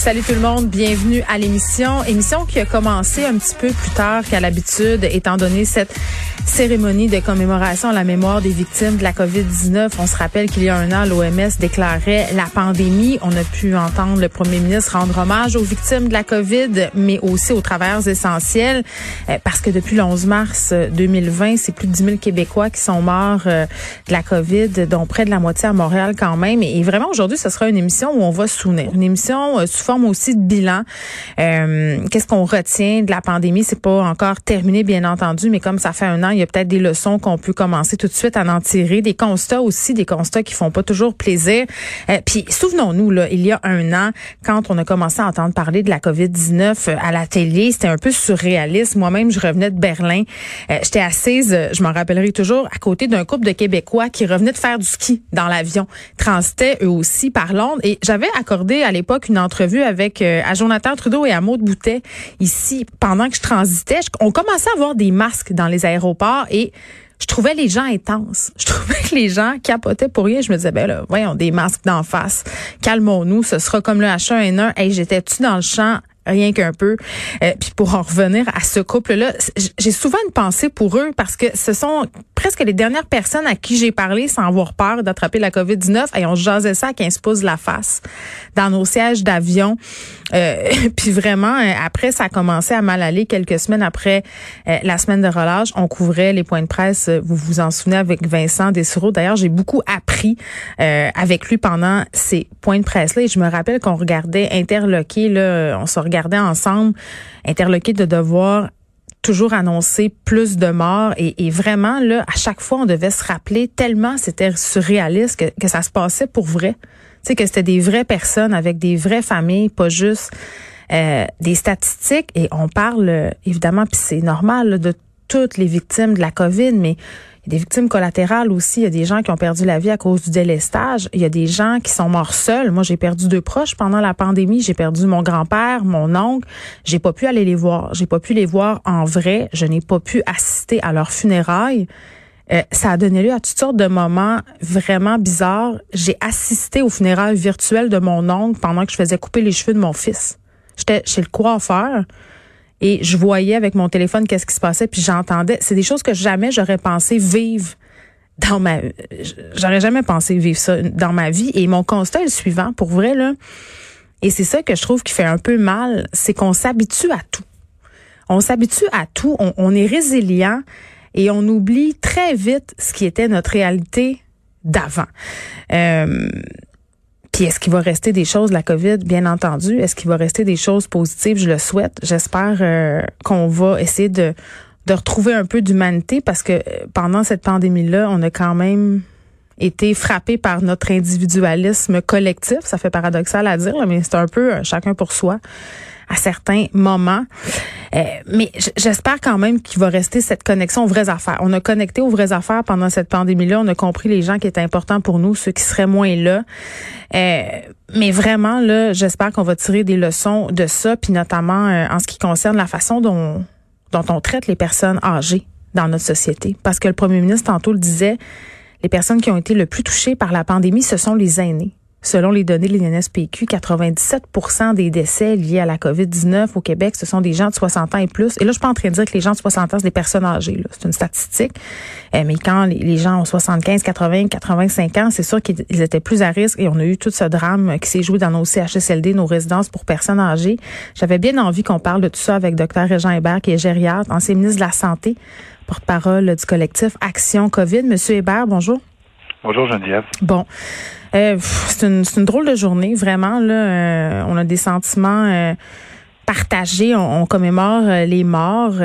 Salut tout le monde, bienvenue à l'émission. Émission qui a commencé un petit peu plus tard qu'à l'habitude, étant donné cette cérémonie de commémoration à la mémoire des victimes de la COVID-19. On se rappelle qu'il y a un an, l'OMS déclarait la pandémie. On a pu entendre le premier ministre rendre hommage aux victimes de la COVID, mais aussi aux travailleurs essentiels, euh, parce que depuis le 11 mars 2020, c'est plus de 10 000 Québécois qui sont morts euh, de la COVID, dont près de la moitié à Montréal quand même. Et vraiment, aujourd'hui, ce sera une émission où on va souvenir. Une émission euh, sous forme aussi de bilan. Qu'est-ce qu'on retient de la pandémie? C'est pas encore terminé, bien entendu, mais comme ça fait un an, il y a peut-être des leçons qu'on peut commencer tout de suite à en tirer, des constats aussi, des constats qui font pas toujours plaisir. Euh, puis souvenons-nous là, il y a un an, quand on a commencé à entendre parler de la COVID-19 euh, à la télé, c'était un peu surréaliste. Moi-même, je revenais de Berlin, euh, j'étais assise, je m'en rappellerai toujours, à côté d'un couple de Québécois qui revenaient de faire du ski dans l'avion, transitaient eux aussi par Londres, et j'avais accordé à l'époque une entrevue avec à Jonathan Trudeau et à Maud Boutet ici pendant que je transitais. On commençait à avoir des masques dans les aéroports et je trouvais les gens intenses. Je trouvais que les gens capotaient pour rien. Je me disais, ben là, voyons, des masques d'en face. Calmons-nous. Ce sera comme le H1N1. Hey, j'étais-tu dans le champ? Rien qu'un peu. Euh, puis pour en revenir à ce couple-là, j'ai souvent une pensée pour eux parce que ce sont presque les dernières personnes à qui j'ai parlé sans avoir peur d'attraper la COVID-19. Et on jasait ça à 15 pouces de la face dans nos sièges d'avion. Euh, puis vraiment, euh, après, ça a commencé à mal aller quelques semaines après euh, la semaine de relâche. On couvrait les points de presse, vous vous en souvenez, avec Vincent Dessureau. D'ailleurs, j'ai beaucoup appris avec lui pendant ces points de presse-là. Et je me rappelle qu'on regardait interloqué, là, on se ensemble, interloqué de devoir toujours annoncer plus de morts. Et, vraiment là à chaque fois on devait se rappeler tellement c'était surréaliste que, que ça se passait pour vrai. Tu sais que c'était des vraies personnes avec des vraies familles pas juste euh, des statistiques. Et on parle euh, évidemment puis c'est normal de toutes les victimes de la Covid mais il y a des victimes collatérales aussi. Il y a des gens qui ont perdu la vie à cause du délestage. Il y a des gens qui sont morts seuls. Moi, j'ai perdu deux proches pendant la pandémie. J'ai perdu mon grand-père, mon oncle. J'ai pas pu aller les voir. J'ai pas pu les voir en vrai. Je n'ai pas pu assister à leurs funérailles. Euh, ça a donné lieu à toutes sortes de moments vraiment bizarres. J'ai assisté aux funérailles virtuelles de mon oncle pendant que je faisais couper les cheveux de mon fils. J'étais chez le coiffeur et je voyais avec mon téléphone qu'est-ce qui se passait, puis j'entendais. C'est des choses que jamais j'aurais pensé vivre dans ma. J'aurais jamais pensé vivre ça dans ma vie. Et mon constat est le suivant, pour vrai là. Et c'est ça que je trouve qui fait un peu mal, c'est qu'on s'habitue à tout. On s'habitue à tout, on, est résilient et on oublie très vite ce qui était notre réalité d'avant. Euh, est-ce qu'il va rester des choses la COVID, bien entendu? Est-ce qu'il va rester des choses positives? Je le souhaite. J'espère euh, qu'on va essayer de, de retrouver un peu d'humanité parce que euh, pendant cette pandémie-là, on a quand même été frappé par notre individualisme collectif. Ça fait paradoxal à dire, mais c'est un peu euh, chacun pour soi à certains moments. Euh, mais j'espère quand même qu'il va rester cette connexion aux vraies affaires. On a connecté aux vraies affaires pendant cette pandémie-là. On a compris les gens qui étaient importants pour nous, ceux qui seraient moins là. Euh, mais vraiment, là, j'espère qu'on va tirer des leçons de ça, puis notamment euh, en ce qui concerne la façon dont, dont on traite les personnes âgées dans notre société. Parce que le premier ministre, tantôt, le disait, les personnes qui ont été le plus touchées par la pandémie, ce sont les aînés. Selon les données de l'INSPQ, 97% des décès liés à la COVID-19 au Québec, ce sont des gens de 60 ans et plus. Et là, je suis pas en train de dire que les gens de 60 ans, c'est des personnes âgées. C'est une statistique. Euh, mais quand les gens ont 75, 80, 85 ans, c'est sûr qu'ils étaient plus à risque. Et on a eu tout ce drame qui s'est joué dans nos CHSLD, nos résidences pour personnes âgées. J'avais bien envie qu'on parle de tout ça avec Dr. Régent Hébert, qui est gériatre, ancien ministre de la Santé, porte-parole du collectif Action COVID. Monsieur Hébert, bonjour. Bonjour Geneviève. Bon. Euh, c'est une, une, drôle de journée, vraiment. Là, euh, on a des sentiments euh, partagés. On, commémore les morts,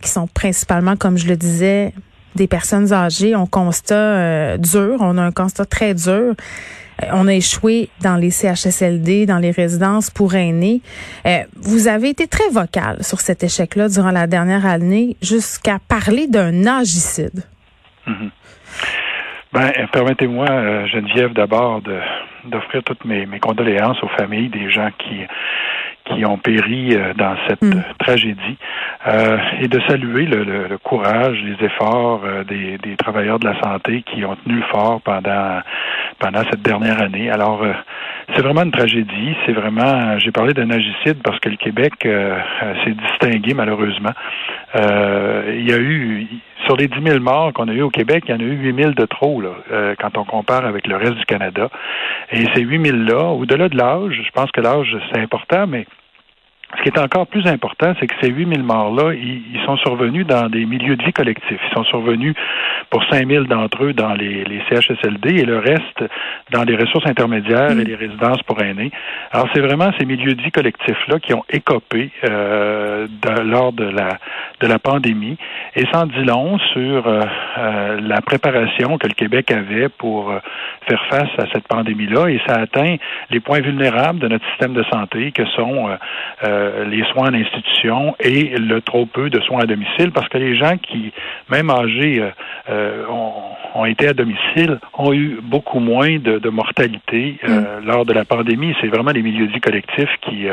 qui sont principalement, comme je le disais, des personnes âgées. On constat dur. On a un constat très dur. On a échoué dans les CHSLD, dans les résidences pour aînés. vous avez été très vocal sur cet échec-là durant la dernière année, jusqu'à parler d'un agicide. Mm-hmm. Ben, permettez-moi, euh, Geneviève, d'abord d'offrir toutes mes, mes, condoléances aux familles des gens qui qui ont péri dans cette mm. tragédie et de saluer le, le, courage, les efforts des, des, travailleurs de la santé qui ont tenu fort pendant pendant cette dernière année. Alors c'est vraiment une tragédie. C'est vraiment. J'ai parlé d'un agicide parce que le Québec s'est distingué malheureusement. il y a eu sur les 10 000 morts qu'on a eu au Québec, il y en a eu 8 000 de trop, là, euh, quand on compare avec le reste du Canada. Et ces 8 000-là, au-delà de l'âge, je pense que l'âge, c'est important, mais ce qui est encore plus important, c'est que ces 8000 morts-là, ils, sont survenus dans des milieux de vie collectifs. Ils sont survenus pour 5000 d'entre eux dans les, les, CHSLD et le reste dans les ressources intermédiaires et mm. les résidences pour aînés. Alors, c'est vraiment ces milieux de vie collectifs-là qui ont écopé euh, lors de la, de la pandémie. Et sans dit long sur euh, euh, la préparation que le Québec avait pour euh, faire face à cette pandémie-là. Et ça atteint les points vulnérables de notre système de santé, que sont euh, les soins en institution et le trop peu de soins à domicile, parce que les gens qui, même âgés, euh, euh, ont, ont, été à domicile, ont eu beaucoup moins de, de mortalité mm. lors de la pandémie. C'est vraiment les milieux de vie collectifs qui,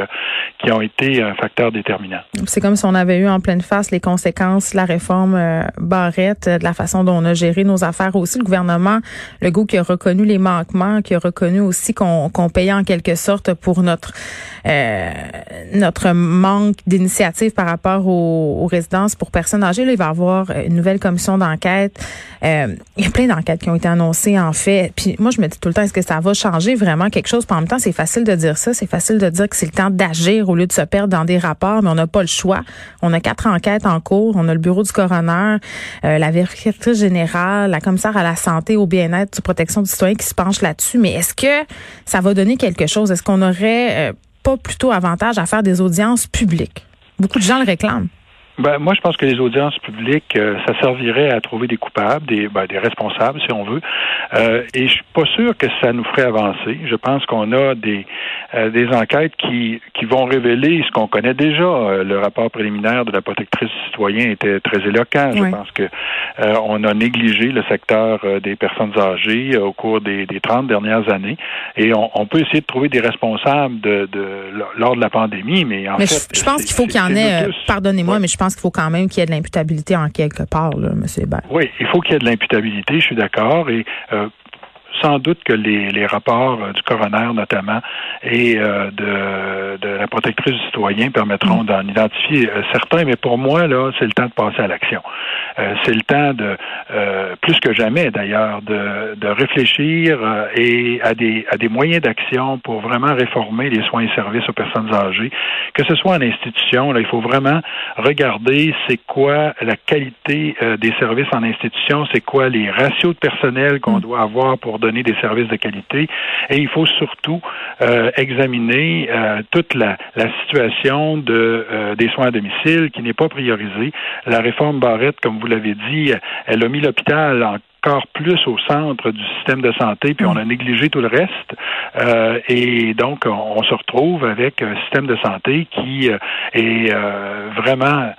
qui ont été un facteur déterminant. C'est comme si on avait eu en pleine face les conséquences de la réforme Barrette, de la façon dont on a géré nos affaires aussi. Le gouvernement, le goût qui a reconnu les manquements, qui a reconnu aussi qu'on qu'on payait en quelque sorte pour notre notre manque d'initiative par rapport aux, résidences pour personnes âgées. Là, il va y avoir une nouvelle commission d'enquête. Euh, il y a plein d'enquêtes qui ont été annoncées, en fait. Puis moi, je me dis tout le temps, est-ce que ça va changer vraiment quelque chose? Puis en même temps, c'est facile de dire ça. C'est facile de dire que c'est le temps d'agir au lieu de se perdre dans des rapports, mais on n'a pas le choix. On a quatre enquêtes en cours. On a le bureau du coroner, euh, la vérificatrice générale, la commissaire à la santé, au bien-être, de protection du citoyen qui se penche là-dessus. Mais est-ce que ça va donner quelque chose? Est-ce qu'on aurait... Euh, pas plutôt avantage à faire des audiences publiques? Beaucoup de gens le réclament. Ben, moi, je pense que les audiences publiques, euh, ça servirait à trouver des coupables, des, ben, des responsables, si on veut. Euh, et je suis pas sûr que ça nous ferait avancer. Je pense qu'on a des, euh, des enquêtes qui, qui vont révéler ce qu'on connaît déjà. Euh, le rapport préliminaire de la protectrice citoyen était très éloquent. Je pense que on a négligé le secteur des personnes âgées au cours des, des 30 dernières années. Et on, on, peut essayer de trouver des responsables de, de lors de la pandémie, mais en fait, je, pense qu'il faut qu'il y en ait. Pardonnez-moi, mais je pense qu'il faut quand même qu'il y ait de l'imputabilité en quelque part, là, M. Hébert. Oui, il faut qu'il y ait de l'imputabilité, je suis d'accord. Et euh, sans doute que les, les rapports euh, du coroner notamment et euh, de, de, la protectrice du citoyen permettront mm. d'en identifier euh, certains, mais pour moi, là, c'est le temps de passer à l'action. c'est le temps de, plus que jamais d'ailleurs, de, de réfléchir et à des, à des moyens d'action pour vraiment réformer les soins et services aux personnes âgées, que ce soit en institution, là, il faut vraiment regarder c'est quoi la qualité des services en institution, c'est quoi les ratios de personnel qu'on mm. doit avoir pour donner des services de qualité. Et il faut surtout euh, examiner euh, toute la, situation de, euh, des soins à domicile qui n'est pas priorisée. La réforme Barrette, comme vous l'avez dit, elle a mis l'hôpital encore plus au centre du système de santé, puis on a négligé tout le reste. et donc, on, se retrouve avec un système de santé qui est vraiment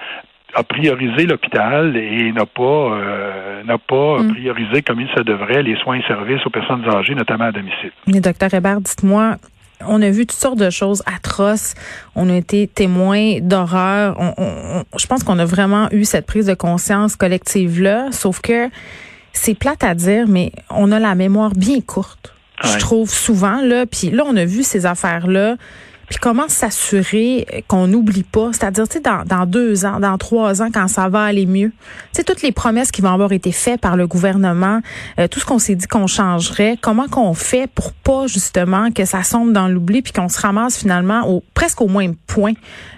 a priorisé l'hôpital et n'a pas euh, n'a pas mm. priorisé comme il se devrait les soins et services aux personnes âgées, notamment à domicile. Mais docteur Hébert, dites-moi, on a vu toutes sortes de choses atroces. On a été témoins d'horreur. je pense qu'on a vraiment eu cette prise de conscience collective là. Sauf que c'est plate à dire, mais on a la mémoire bien courte. Je trouve souvent là. Puis là, on a vu ces affaires là puis comment s'assurer qu'on n'oublie pas, c'est-à-dire, tu sais, dans, dans, deux ans, dans trois ans, quand ça va aller mieux, tu sais, toutes les promesses qui vont avoir été faites par le gouvernement, euh, tout ce qu'on s'est dit qu'on changerait, comment qu'on fait pour pas justement que ça sombre dans l'oubli puis qu'on se ramasse finalement au presque au même point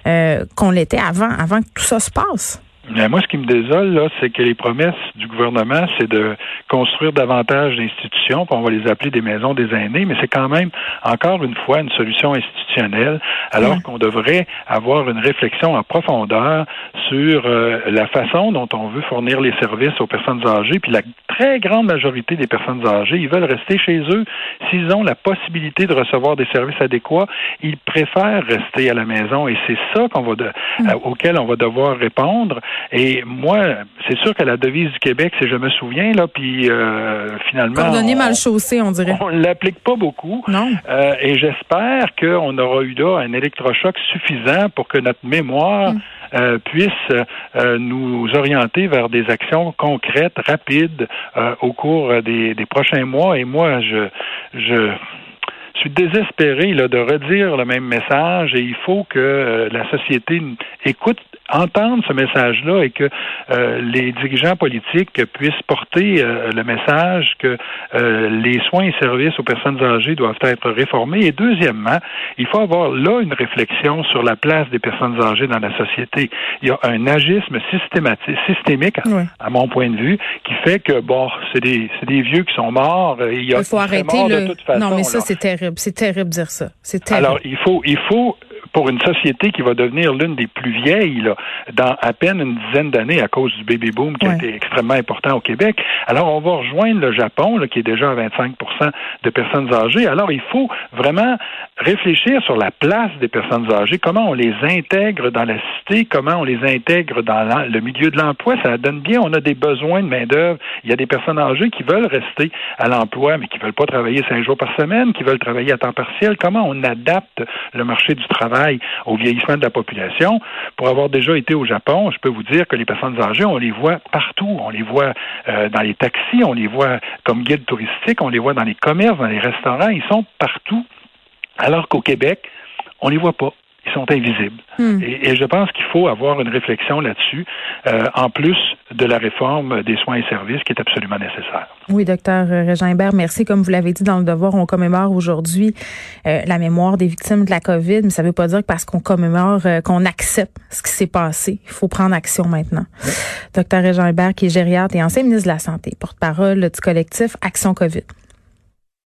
euh, qu'on l'était avant, avant que tout ça se passe? Moi, ce qui me désole, là, c'est que les promesses du gouvernement, c'est de construire davantage d'institutions, on va les appeler des maisons des aînés, mais c'est quand même, encore une fois, une solution institutionnelle, alors qu'on devrait avoir une réflexion en profondeur sur euh, la façon dont on veut fournir les services aux personnes âgées, puis la très grande majorité des personnes âgées, ils veulent rester chez eux. S'ils ont la possibilité de recevoir des services adéquats, ils préfèrent rester à la maison, et c'est ça qu'on va de, mm. auquel on va devoir répondre. Et moi, c'est sûr que la devise du Québec, c'est je me souviens, là, puis euh, finalement. Cordonnier mal chaussé, on dirait. On l'applique pas beaucoup. Non. Euh, et j'espère qu'on aura eu là un électrochoc suffisant pour que notre mémoire mm. euh, puisse euh, nous orienter vers des actions concrètes, rapides, au cours des, des prochains mois. Et moi, je, je suis désespéré là, de redire le même message et il faut que la société écoute entendre ce message-là et que euh, les dirigeants politiques puissent porter euh, le message que euh, les soins et services aux personnes âgées doivent être réformés. Et deuxièmement, il faut avoir là une réflexion sur la place des personnes âgées dans la société. Il y a un agisme systématique, systémique, à mon point de vue, qui fait que bon, c'est des, des vieux qui sont morts. Il, y a, il faut arrêter le. non, mais ça c'est terrible. C'est terrible de dire ça. C'est terrible. Alors il faut, il faut pour une société qui va devenir l'une des plus vieilles là, dans à peine une dizaine d'années à cause du baby boom qui a été extrêmement important au Québec. Alors, on va rejoindre le Japon, là, qui est déjà à 25% de personnes âgées. Alors, il faut vraiment réfléchir sur la place des personnes âgées, comment on les intègre dans la cité, comment on les intègre dans le milieu de l'emploi. Ça donne bien, on a des besoins de main-d'œuvre. Il y a des personnes âgées qui veulent rester à l'emploi, mais qui veulent pas travailler cinq jours par semaine, qui veulent travailler à temps partiel. Comment on adapte le marché du travail au vieillissement de la population. Pour avoir déjà été au Japon, je peux vous dire que les personnes âgées, on les voit partout. On les voit euh, dans les taxis, on les voit comme guides touristiques, on les voit dans les commerces, dans les restaurants. Ils sont partout. Alors qu'au Québec, on les voit pas ils sont invisibles. Hmm. Et, je pense qu'il faut avoir une réflexion là-dessus, euh, en plus de la réforme des soins et services qui est absolument nécessaire. Oui, docteur Régin Hébert, merci. Comme vous l'avez dit dans le devoir, on commémore aujourd'hui euh, la mémoire des victimes de la COVID, mais ça ne veut pas dire que parce qu'on commémore euh, qu'on accepte ce qui s'est passé. Il faut prendre action maintenant. Docteur Régin Hébert, qui est gériatre et ancien ministre de la Santé, porte-parole du collectif Action COVID.